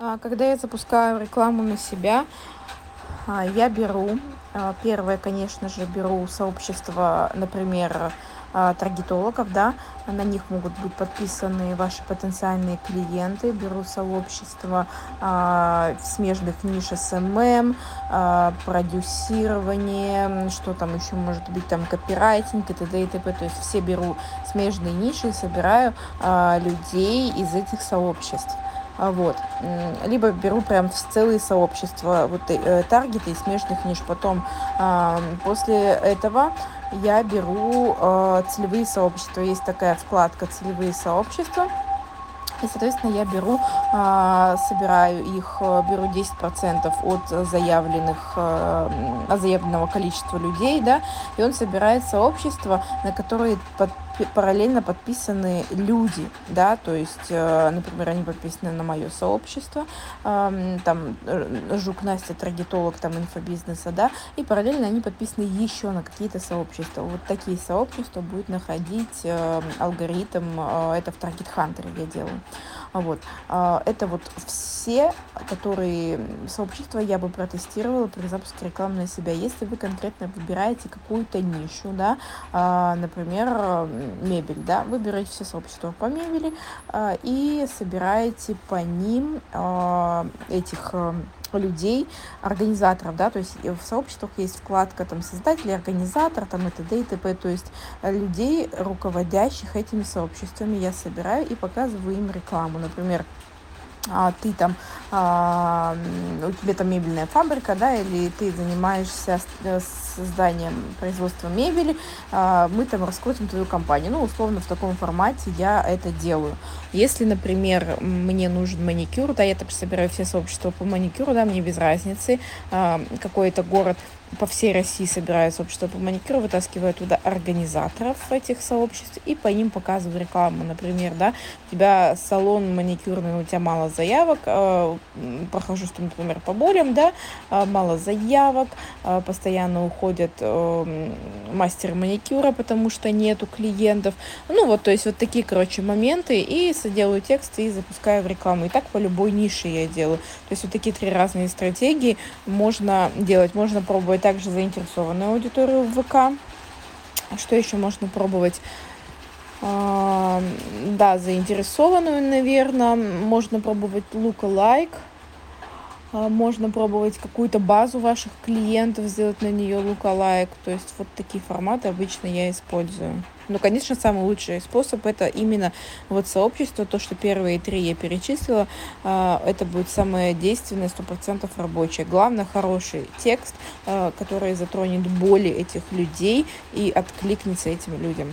А, Когда я запускаю рекламу на себя, а, я беру, а, первое, конечно же, беру сообщество, например, таргетологов, да, на них могут быть подписаны ваши потенциальные клиенты. Беру сообщество а, смежных ниш SMM, продюсирование, что там еще может быть, там копирайтинг и т.д. и т.п. То есть все беру смежные ниши и собираю людей из этих сообществ. А, Вот. Либо беру прям целые сообщества, вот э, таргеты и смежных ниш. Потом а, после этого я беру э, целевые сообщества. Есть такая вкладка «Целевые сообщества». И, соответственно, я беру, а, собираю их, э, беру 10% от заявленных, э, от заявленного количества людей, да, и он собирает сообщество, на которые параллельно подписаны люди, да, то есть, э, например, они подписаны на мое сообщество, ам, там, э, Жук Настя, таргетолог, там, инфобизнеса, да, и параллельно они подписаны еще на какие-то сообщества. Вот такие сообщества будет находить э, алгоритм, э, это в Target Hunter я делаю. А Вот. А, Это вот все, которые сообщества я бы протестировала при запуске рекламы на себя. Если вы конкретно выбираете какую-то нишу, да, а, например, мебель, да, вы берете все сообщества по мебели и собираете по ним этих а, людей, организаторов, да, то есть в сообществах есть вкладка там создатель, организатор, там и т.д. и т.п. То есть э, людей, руководящих этими сообществами, я собираю и показываю им рекламу. Например, а, ты там, а, у тебя там мебельная фабрика, да, или ты занимаешься э, созданием производства мебели, а, мы там раскрутим твою компанию. Ну, условно, в таком формате я это делаю. Если, например, мне нужен маникюр, да, я также собираю все сообщества по маникюру, да, мне без разницы, а, какой это город, по всей России собираю сообщество по маникюру, вытаскиваю туда организаторов этих сообществ и по ним показываю рекламу. Например, да, у тебя салон маникюрный, у тебя мало заявок, э, прохожусь там, например, по болям, да, а, мало заявок, а, постоянно уходят э, м, мастеры маникюра, потому что нету клиентов. Ну вот, то есть вот такие, короче, моменты, и с- делаю текст и запускаю в рекламу. И так по любой нише я делаю. То есть вот такие три разные стратегии можно делать. Можно пробовать также заинтересованную аудиторию в ВК. Что еще можно пробовать? А, да, заинтересованную, наверное. Можно пробовать лука-лайк. А, Можно пробовать какую-то базу ваших клиентов, сделать на нее лука-лайк. То есть вот такие форматы обычно я использую. Но, конечно, самый лучший способ это именно вот сообщество, то, что первые три я перечислила, а, это будет самое действенное, сто процентов рабочее. Главное, хороший текст, а, который затронет боли этих людей и откликнется этим людям.